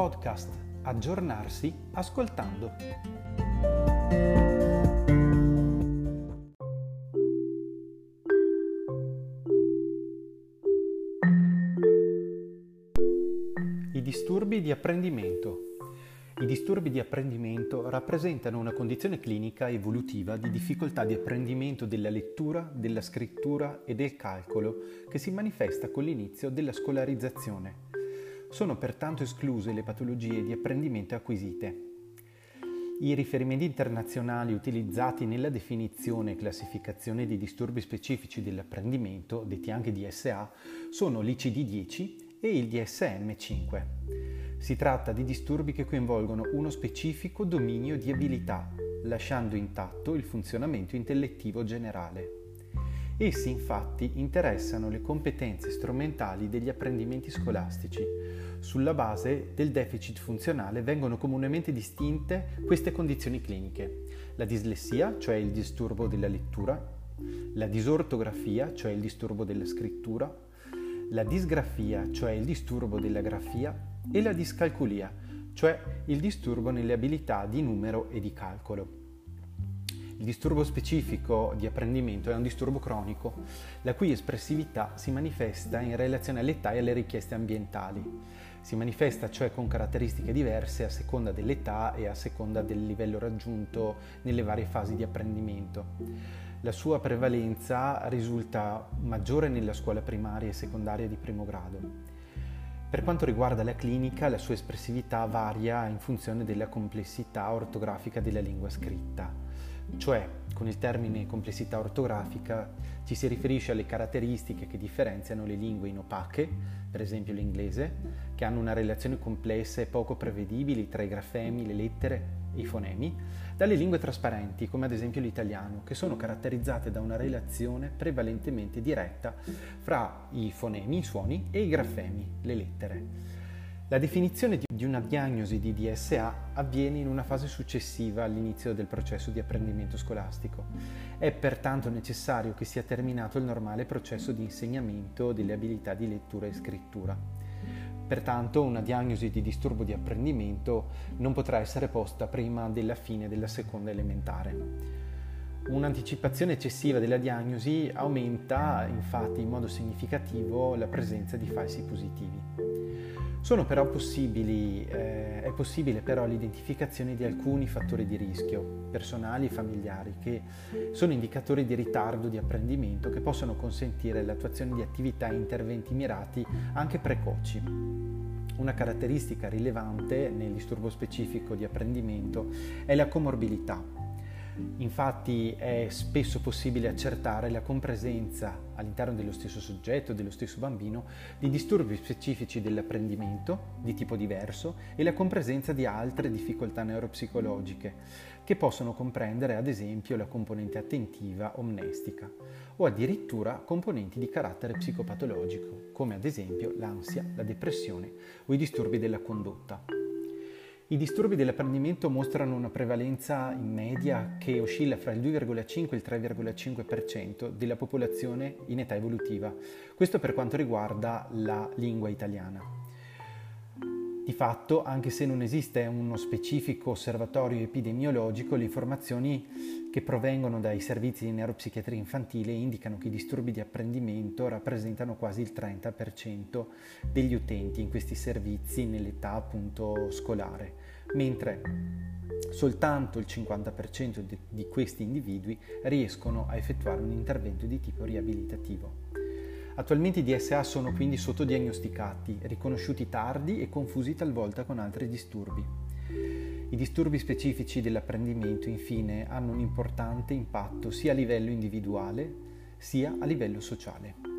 podcast Aggiornarsi ascoltando. I disturbi di apprendimento. I disturbi di apprendimento rappresentano una condizione clinica evolutiva di difficoltà di apprendimento della lettura, della scrittura e del calcolo che si manifesta con l'inizio della scolarizzazione. Sono pertanto escluse le patologie di apprendimento acquisite. I riferimenti internazionali utilizzati nella definizione e classificazione di disturbi specifici dell'apprendimento, detti anche DSA, sono l'ICD-10 e il DSM-5. Si tratta di disturbi che coinvolgono uno specifico dominio di abilità, lasciando intatto il funzionamento intellettivo generale. Essi infatti interessano le competenze strumentali degli apprendimenti scolastici. Sulla base del deficit funzionale vengono comunemente distinte queste condizioni cliniche. La dislessia, cioè il disturbo della lettura, la disortografia, cioè il disturbo della scrittura, la disgrafia, cioè il disturbo della grafia, e la discalculia, cioè il disturbo nelle abilità di numero e di calcolo. Il disturbo specifico di apprendimento è un disturbo cronico, la cui espressività si manifesta in relazione all'età e alle richieste ambientali. Si manifesta cioè con caratteristiche diverse a seconda dell'età e a seconda del livello raggiunto nelle varie fasi di apprendimento. La sua prevalenza risulta maggiore nella scuola primaria e secondaria di primo grado. Per quanto riguarda la clinica, la sua espressività varia in funzione della complessità ortografica della lingua scritta. Cioè con il termine complessità ortografica ci si riferisce alle caratteristiche che differenziano le lingue inopache, per esempio l'inglese, che hanno una relazione complessa e poco prevedibili tra i grafemi, le lettere i fonemi, dalle lingue trasparenti, come ad esempio l'italiano, che sono caratterizzate da una relazione prevalentemente diretta fra i fonemi, i suoni, e i grafemi, le lettere. La definizione di una diagnosi di DSA avviene in una fase successiva all'inizio del processo di apprendimento scolastico. È pertanto necessario che sia terminato il normale processo di insegnamento delle abilità di lettura e scrittura. Pertanto una diagnosi di disturbo di apprendimento non potrà essere posta prima della fine della seconda elementare. Un'anticipazione eccessiva della diagnosi aumenta infatti in modo significativo la presenza di falsi positivi. Possibili, eh, è possibile però l'identificazione di alcuni fattori di rischio, personali e familiari, che sono indicatori di ritardo di apprendimento che possono consentire l'attuazione di attività e interventi mirati anche precoci. Una caratteristica rilevante nel disturbo specifico di apprendimento è la comorbilità, Infatti è spesso possibile accertare la compresenza all'interno dello stesso soggetto, dello stesso bambino, di disturbi specifici dell'apprendimento di tipo diverso e la compresenza di altre difficoltà neuropsicologiche che possono comprendere ad esempio la componente attentiva omnestica o addirittura componenti di carattere psicopatologico come ad esempio l'ansia, la depressione o i disturbi della condotta. I disturbi dell'apprendimento mostrano una prevalenza in media che oscilla fra il 2,5 e il 3,5% della popolazione in età evolutiva. Questo per quanto riguarda la lingua italiana. Di fatto, anche se non esiste uno specifico osservatorio epidemiologico, le informazioni che provengono dai servizi di neuropsichiatria infantile indicano che i disturbi di apprendimento rappresentano quasi il 30% degli utenti in questi servizi nell'età appunto scolare mentre soltanto il 50% di questi individui riescono a effettuare un intervento di tipo riabilitativo. Attualmente i DSA sono quindi sottodiagnosticati, riconosciuti tardi e confusi talvolta con altri disturbi. I disturbi specifici dell'apprendimento infine hanno un importante impatto sia a livello individuale sia a livello sociale.